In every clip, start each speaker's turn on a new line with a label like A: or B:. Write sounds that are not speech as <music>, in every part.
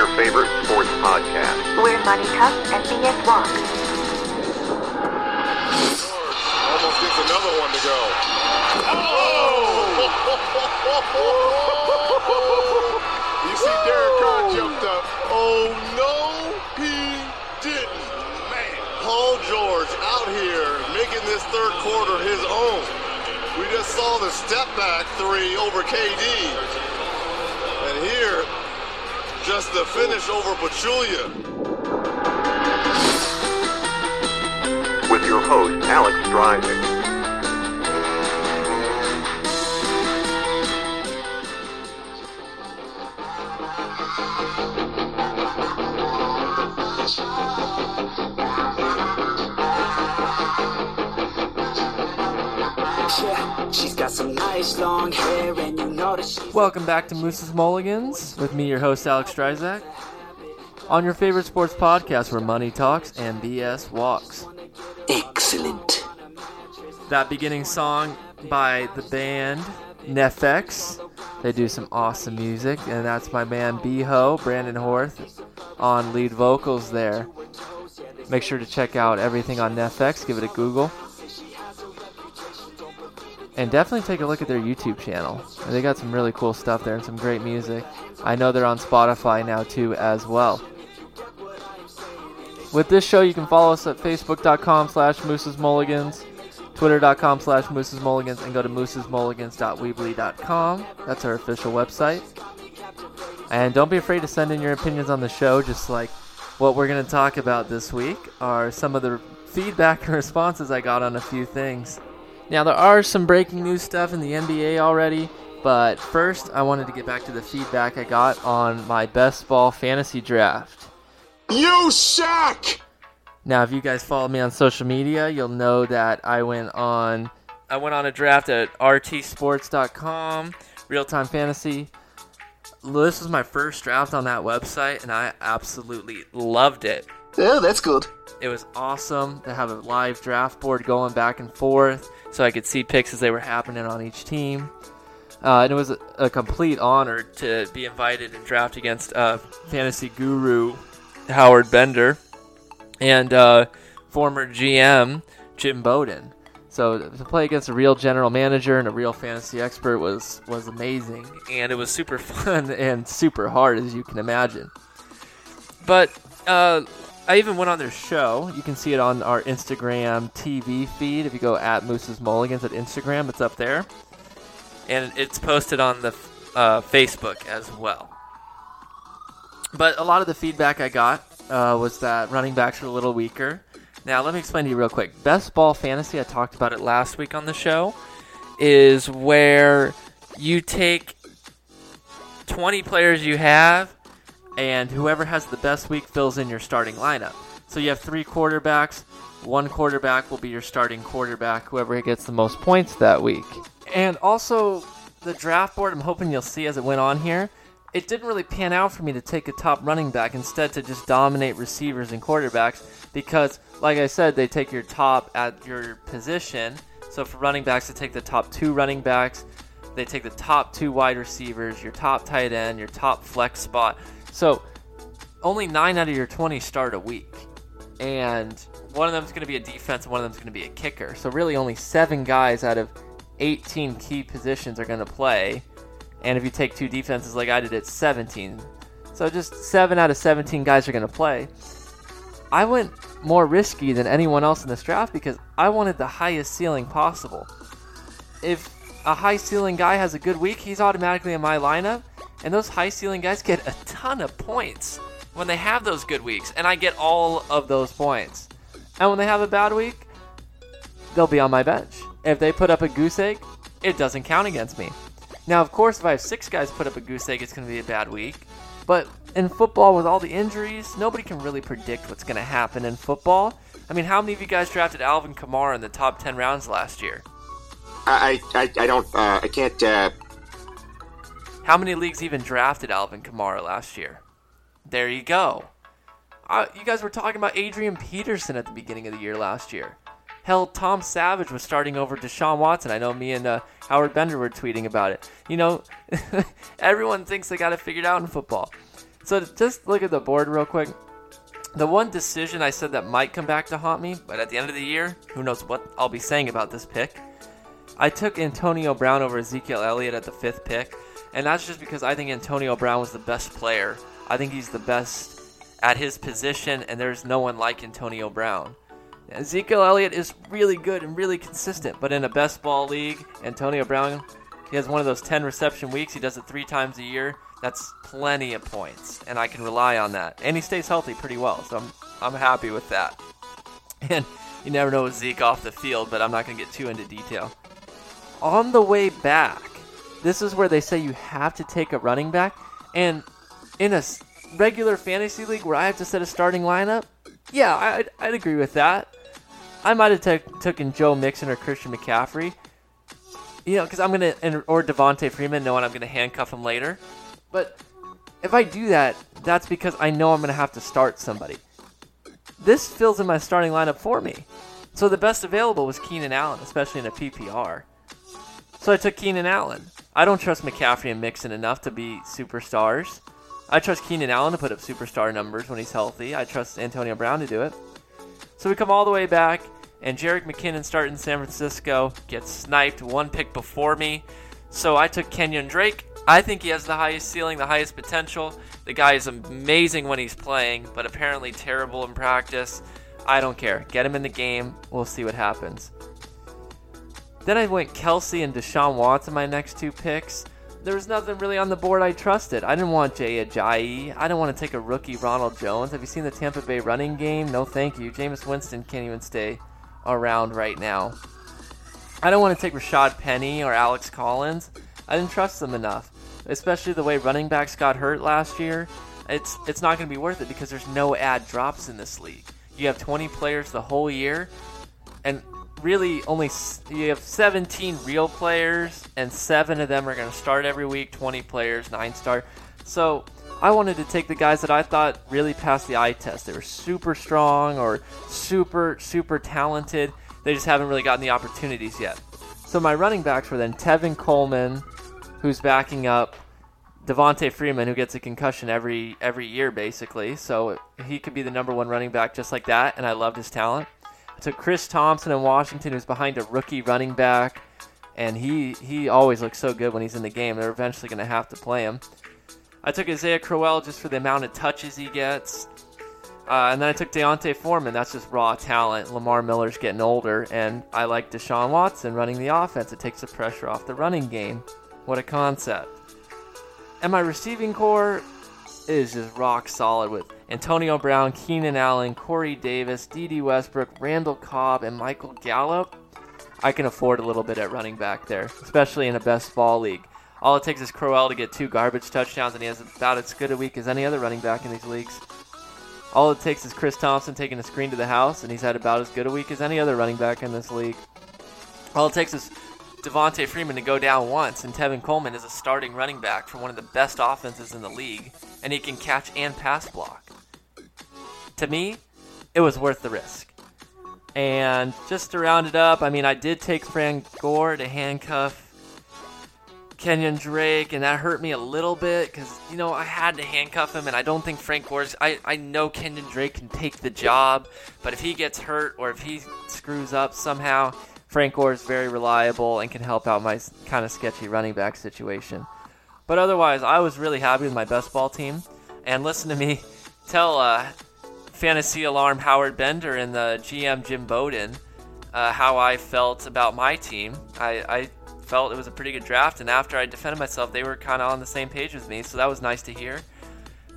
A: your favorite sports podcast.
B: We're Money Cup and BS Walk.
C: Almost gets another one to go. Oh! you see Derek Carr jumped up. Oh no, he didn't. Man, Paul George out here making this third quarter his own. We just saw the step back three over KD. And here, just the finish over Pachulia.
A: With your host, Alex Dryden.
D: Yeah, she's got some nice long hair, and you know that she's
E: Welcome back to Moose's Mulligans with me, your host Alex Stryzak, on your favorite sports podcast where money talks and BS walks.
D: excellent.
E: That beginning song by the band NEFFEX. They do some awesome music, and that's my man Beho, Brandon Horth, on lead vocals there. Make sure to check out everything on NEFFEX, give it a Google. And definitely take a look at their YouTube channel. They got some really cool stuff there and some great music. I know they're on Spotify now too as well. With this show, you can follow us at facebook.com slash moosesmulligans, twitter.com slash moosesmulligans, and go to moosesmulligans.weebly.com. That's our official website. And don't be afraid to send in your opinions on the show, just like what we're going to talk about this week are some of the feedback <laughs> and responses I got on a few things. Now, there are some breaking news stuff in the NBA already, but first, I wanted to get back to the feedback I got on my best ball fantasy draft.
C: You suck!
E: Now, if you guys follow me on social media, you'll know that I went on I went on a draft at rtsports.com, real time fantasy. This was my first draft on that website, and I absolutely loved it.
D: Oh, that's good.
E: It was awesome to have a live draft board going back and forth so I could see picks as they were happening on each team. Uh, and it was a, a complete honor to be invited and draft against uh, fantasy guru Howard Bender and uh, former GM Jim Bowden. So to play against a real general manager and a real fantasy expert was was amazing, and it was super <laughs> fun and super hard as you can imagine. But uh, I even went on their show. You can see it on our Instagram TV feed. If you go at Moose's Mulligans at Instagram, it's up there, and it's posted on the uh, Facebook as well. But a lot of the feedback I got uh, was that running backs are a little weaker. Now, let me explain to you real quick. Best ball fantasy, I talked about it last week on the show, is where you take 20 players you have, and whoever has the best week fills in your starting lineup. So you have three quarterbacks. One quarterback will be your starting quarterback, whoever gets the most points that week. And also, the draft board, I'm hoping you'll see as it went on here, it didn't really pan out for me to take a top running back, instead, to just dominate receivers and quarterbacks because, like I said, they take your top at your position. So for running backs, they take the top two running backs, they take the top two wide receivers, your top tight end, your top flex spot. So only nine out of your 20 start a week. And one of them is going to be a defense, and one of them is going to be a kicker. So really, only seven guys out of 18 key positions are going to play. And if you take two defenses like I did, it's 17. So just seven out of 17 guys are going to play. I went more risky than anyone else in this draft because I wanted the highest ceiling possible. If a high ceiling guy has a good week, he's automatically in my lineup, and those high ceiling guys get a ton of points when they have those good weeks, and I get all of those points. And when they have a bad week, they'll be on my bench. If they put up a goose egg, it doesn't count against me. Now, of course, if I have six guys put up a goose egg, it's going to be a bad week. But in football, with all the injuries, nobody can really predict what's going to happen in football. I mean, how many of you guys drafted Alvin Kamara in the top 10 rounds last year?
F: I, I, I don't, uh, I can't, uh,
E: How many leagues even drafted Alvin Kamara last year? There you go. Uh, you guys were talking about Adrian Peterson at the beginning of the year last year. Hell, Tom Savage was starting over Deshaun Watson. I know me and uh, Howard Bender were tweeting about it. You know, <laughs> everyone thinks they got it figured out in football. So just look at the board real quick. The one decision I said that might come back to haunt me, but at the end of the year, who knows what I'll be saying about this pick. I took Antonio Brown over Ezekiel Elliott at the fifth pick, and that's just because I think Antonio Brown was the best player. I think he's the best at his position, and there's no one like Antonio Brown. Ezekiel Elliott is really good and really consistent, but in a best ball league, Antonio Brown, he has one of those 10 reception weeks. He does it three times a year. That's plenty of points, and I can rely on that. And he stays healthy pretty well, so I'm, I'm happy with that. <laughs> And you never know Zeke off the field, but I'm not going to get too into detail. On the way back, this is where they say you have to take a running back. And in a regular fantasy league where I have to set a starting lineup, yeah, I'd, I'd agree with that. I might have took taken Joe Mixon or Christian McCaffrey. You know, because I'm gonna or Devonta Freeman, knowing I'm gonna handcuff him later. But if I do that, that's because I know I'm gonna have to start somebody. This fills in my starting lineup for me. So the best available was Keenan Allen, especially in a PPR. So I took Keenan Allen. I don't trust McCaffrey and Mixon enough to be superstars. I trust Keenan Allen to put up superstar numbers when he's healthy. I trust Antonio Brown to do it. So we come all the way back, and Jerick McKinnon starting in San Francisco gets sniped one pick before me. So I took Kenyon Drake. I think he has the highest ceiling, the highest potential. The guy is amazing when he's playing, but apparently terrible in practice. I don't care. Get him in the game. We'll see what happens. Then I went Kelce and Deshaun Watson my next two picks. There was nothing really on the board I trusted. I didn't want Jay Ajayi. I didn't want to take a rookie Ronald Jones. Have you seen the Tampa Bay running game? No, thank you. Jameis Winston can't even stay around right now. I don't want to take Rashad Penny or Alex Collins. I didn't trust them enough, especially the way running backs got hurt last year. It's it's not going to be worth it because there's no ad drops in this league. You have 20 players the whole year, and really only you have 17 real players, and seven of them are going to start every week. 20 players, nine start. So I wanted to take the guys that I thought really passed the eye test. They were super strong or super super talented. They just haven't really gotten the opportunities yet. So my running backs were then Tevin Coleman, who's backing up Devonta Freeman, who gets a concussion every every year basically. So he could be the number one running back just like that, and I loved his talent. Took Chris Thompson in Washington, who's behind a rookie running back, and he he always looks so good when he's in the game. They're eventually going to have to play him. I took Isaiah Crowell just for the amount of touches he gets. Uh, and then I took D'Onta Foreman. That's just raw talent. Lamar Miller's getting older, and I like Deshaun Watson running the offense. It takes the pressure off the running game. What a concept. And my receiving corps is just rock solid with Antonio Brown, Keenan Allen, Corey Davis, Dede Westbrook, Randall Cobb, and Michael Gallup. I can afford a little bit at running back there, especially in a best ball league. All it takes is Crowell to get two garbage touchdowns, and he has about as good a week as any other running back in these leagues. All it takes is Chris Thompson taking a screen to the house, and he's had about as good a week as any other running back in this league. All it takes is Devonta Freeman to go down once, and Tevin Coleman is a starting running back for one of the best offenses in the league, and he can catch and pass block. To me, it was worth the risk. And just to round it up, I mean, I did take Frank Gore to handcuff Kenyon Drake, and that hurt me a little bit because, you know, I had to handcuff him, and I don't think Frank Gore's. I, I know Kenyon Drake can take the job, but if he gets hurt or if he screws up somehow, Frank Gore is very reliable and can help out my kind of sketchy running back situation. But otherwise, I was really happy with my best ball team. And listen to me <laughs> tell uh, fantasy alarm Howard Bender and the GM Jim Bowden uh, how I felt about my team. I, I felt it was a pretty good draft, and after I defended myself, they were kind of on the same page with me, so that was nice to hear.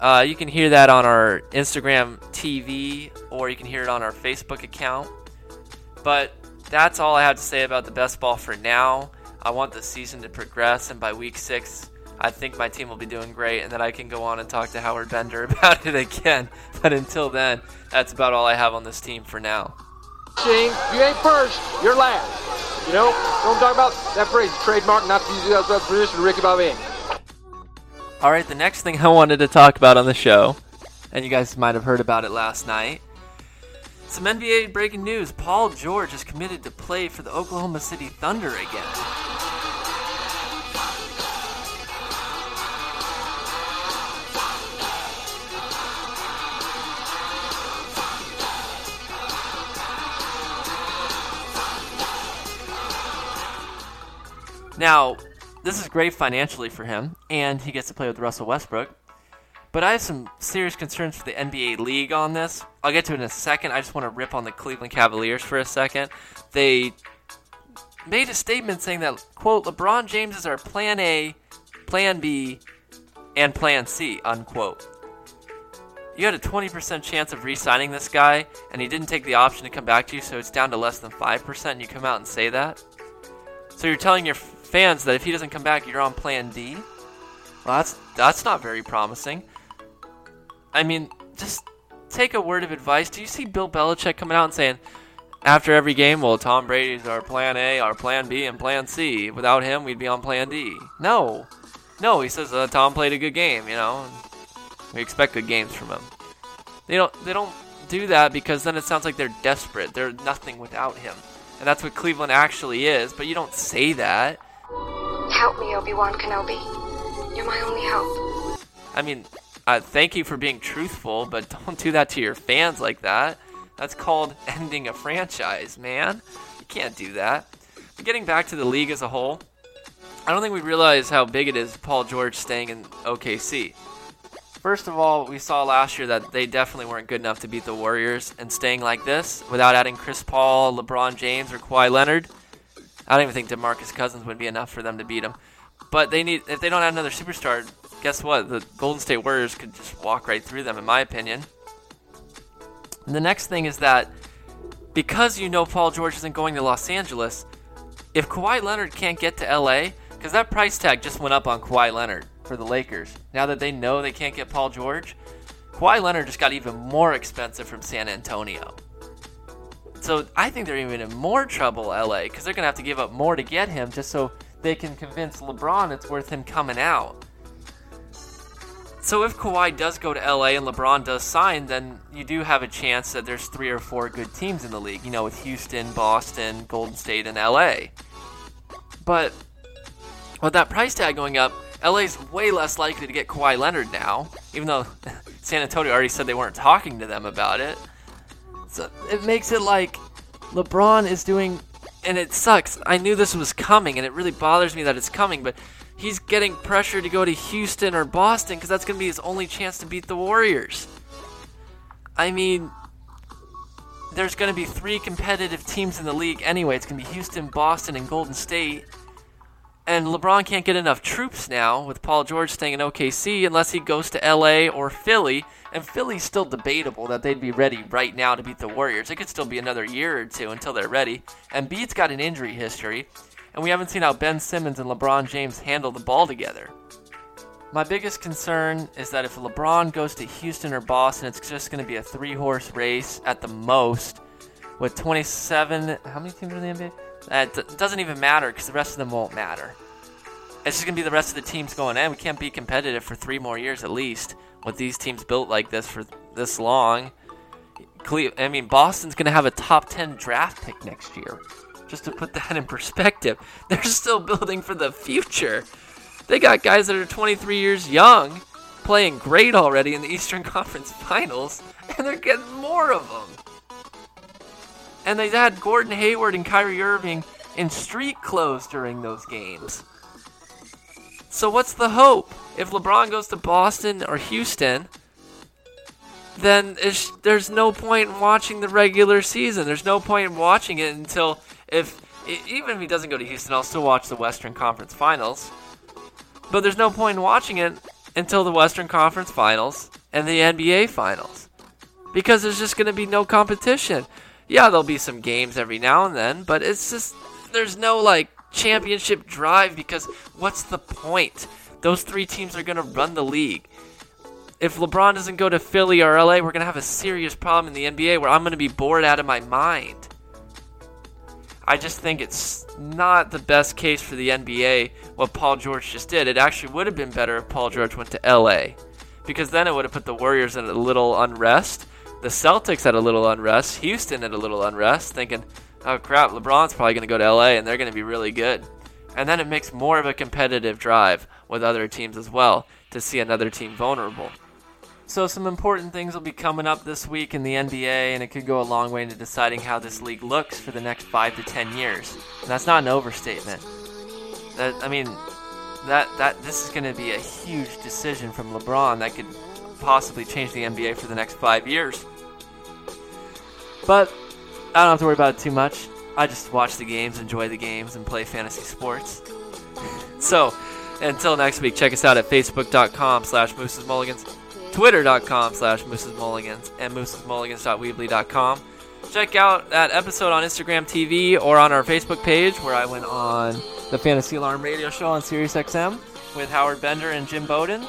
E: Uh, you can hear that on our Instagram TV, or you can hear it on our Facebook account. But that's all I have to say about the best ball for now. I want the season to progress, and by week six, I think my team will be doing great, and then I can go on and talk to Howard Bender <laughs> about it again. But until then, that's about all I have on this team for now.
G: Shane, you ain't first, you're last. You know, don't talk about that phrase, trademark, not to use it as a position, Ricky Bobby.
E: All right, the next thing I wanted to talk about on the show, and you guys might have heard about it last night. Some NBA breaking news Paul George is committed to play for the Oklahoma City Thunder again. Now, this is great financially for him, and he gets to play with Russell Westbrook. But I have some serious concerns for the NBA League on this. I'll get to it in a second. I just want to rip on the Cleveland Cavaliers for a second. They made a statement saying that, quote, LeBron James is our plan A, plan B, and plan C, unquote. You had a 20% chance of re signing this guy, and he didn't take the option to come back to you, so it's down to less than 5%, and you come out and say that? So you're telling your fans that if he doesn't come back, you're on plan D? Well, that's, that's not very promising. I mean, just take a word of advice. Do you see Bill Belichick coming out and saying, after every game, well, Tom Brady's our plan A, our plan B, and plan C. Without him, we'd be on plan D. No. No, he says uh, Tom played a good game, you know. We expect good games from him. They don't they don't do that because then it sounds like they're desperate. They're nothing without him. And that's what Cleveland actually is, but you don't say that.
B: Help me, Obi-Wan Kenobi. You're my only hope.
E: I mean, uh, thank you for being truthful, but <laughs> don't do that to your fans like that. That's called <laughs> ending a franchise, man. You can't do that. But getting back to the league as a whole, I don't think we realize how big it is Paul George staying in OKC. First of all, we saw last year that they definitely weren't good enough to beat the Warriors, and staying like this without adding Chris Paul, LeBron James, or Kawhi Leonard, I don't even think DeMarcus Cousins would be enough for them to beat them. But they need if they don't add another superstar, guess what? The Golden State Warriors could just walk right through them, in my opinion. And the next thing is that because you know Paul George isn't going to Los Angeles, if Kawhi Leonard can't get to LA, because that price tag just went up on Kawhi Leonard for the Lakers. Now that they know they can't get Paul George, Kawhi Leonard just got even more expensive from San Antonio. So I think they're even in more trouble, LA, because they're going to have to give up more to get him just so they can convince LeBron it's worth him coming out. So if Kawhi does go to LA and LeBron does sign, then you do have a chance that there's three or four good teams in the league, you know, with Houston, Boston, Golden State, and LA. But with that price tag going up, LA's way less likely to get Kawhi Leonard now, even though <laughs> San Antonio already said they weren't talking to them about it. So it makes it like LeBron is doing, and it sucks. I knew this was coming, and it really bothers me that it's coming, but he's getting pressure to go to Houston or Boston because that's going to be his only chance to beat the Warriors. I mean, there's going to be three competitive teams in the league anyway. It's going to be Houston, Boston, and Golden State. And LeBron can't get enough troops now with Paul George staying in OKC unless he goes to LA or Philly. And Philly's still debatable that they'd be ready right now to beat the Warriors. It could still be another year or two until they're ready. And Beat's got an injury history, and we haven't seen how Ben Simmons and LeBron James handle the ball together. My biggest concern is that if LeBron goes to Houston or Boston, it's just going to be a three horse race at the most with 27. How many teams are in the NBA? That uh, doesn't even matter because the rest of them won't matter. It's just going to be the rest of the teams going, and we can't be competitive for three more years at least with these teams built like this for this long. I mean, Boston's going to have a top 10 draft pick next year. Just to put that in perspective, <laughs> they're still building for the future. They got guys that are 23 years young playing great already in the Eastern <laughs> Conference Finals, and they're getting more of them. And they had Gordon Hayward and Kyrie Irving in street clothes during those games. So what's the hope? If LeBron goes to Boston or Houston, then there's no point in watching the regular season. There's no point in watching it until if even if he doesn't go to Houston, I'll still watch the Western Conference Finals. But there's no point in watching it until the Western Conference Finals and the NBA Finals. Because there's just going to be no competition. Yeah, there'll be some games every now and then, but it's just there's no like championship drive because what's the point? Those three teams are going to run the league. If LeBron doesn't go to Philly or LA, we're going to have a serious problem in the NBA where I'm going to be bored out of my mind. I just think it's not the best case for the NBA what Paul George just did. It actually would have been better if Paul George went to LA because then it would have put the Warriors in a little unrest. The Celtics had a little unrest. Houston had a little unrest, thinking, oh crap, LeBron's probably going to go to LA and they're going to be really good. And then it makes more of a competitive drive with other teams as well to see another team vulnerable. So, some important things will be coming up this week in the NBA, and it could go a long way into deciding how this league looks for the next five to ten years. And that's not an overstatement. That I mean, that that this is going to be a huge decision from LeBron that could possibly change the NBA for the next five years. But I don't have to worry about it too much. I just watch the games, enjoy the games, and play fantasy sports. <laughs> so, until next week, check us out at facebook.com slash Mulligans, twitter.com slash Mulligans, and moosesmulligans.weebly.com. Check out that episode on Instagram TV or on our Facebook page where I went on the Fantasy Alarm radio show on SiriusXM with Howard Bender and Jim Bowden.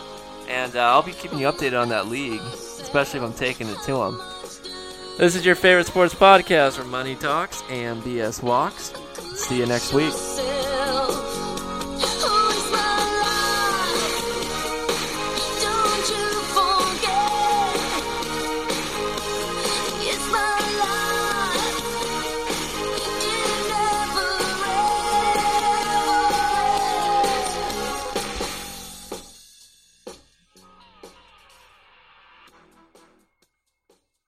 E: And uh, I'll be keeping you updated on that league, especially if I'm taking it to them. This is your favorite sports podcast where money talks and BS walks. See you next week.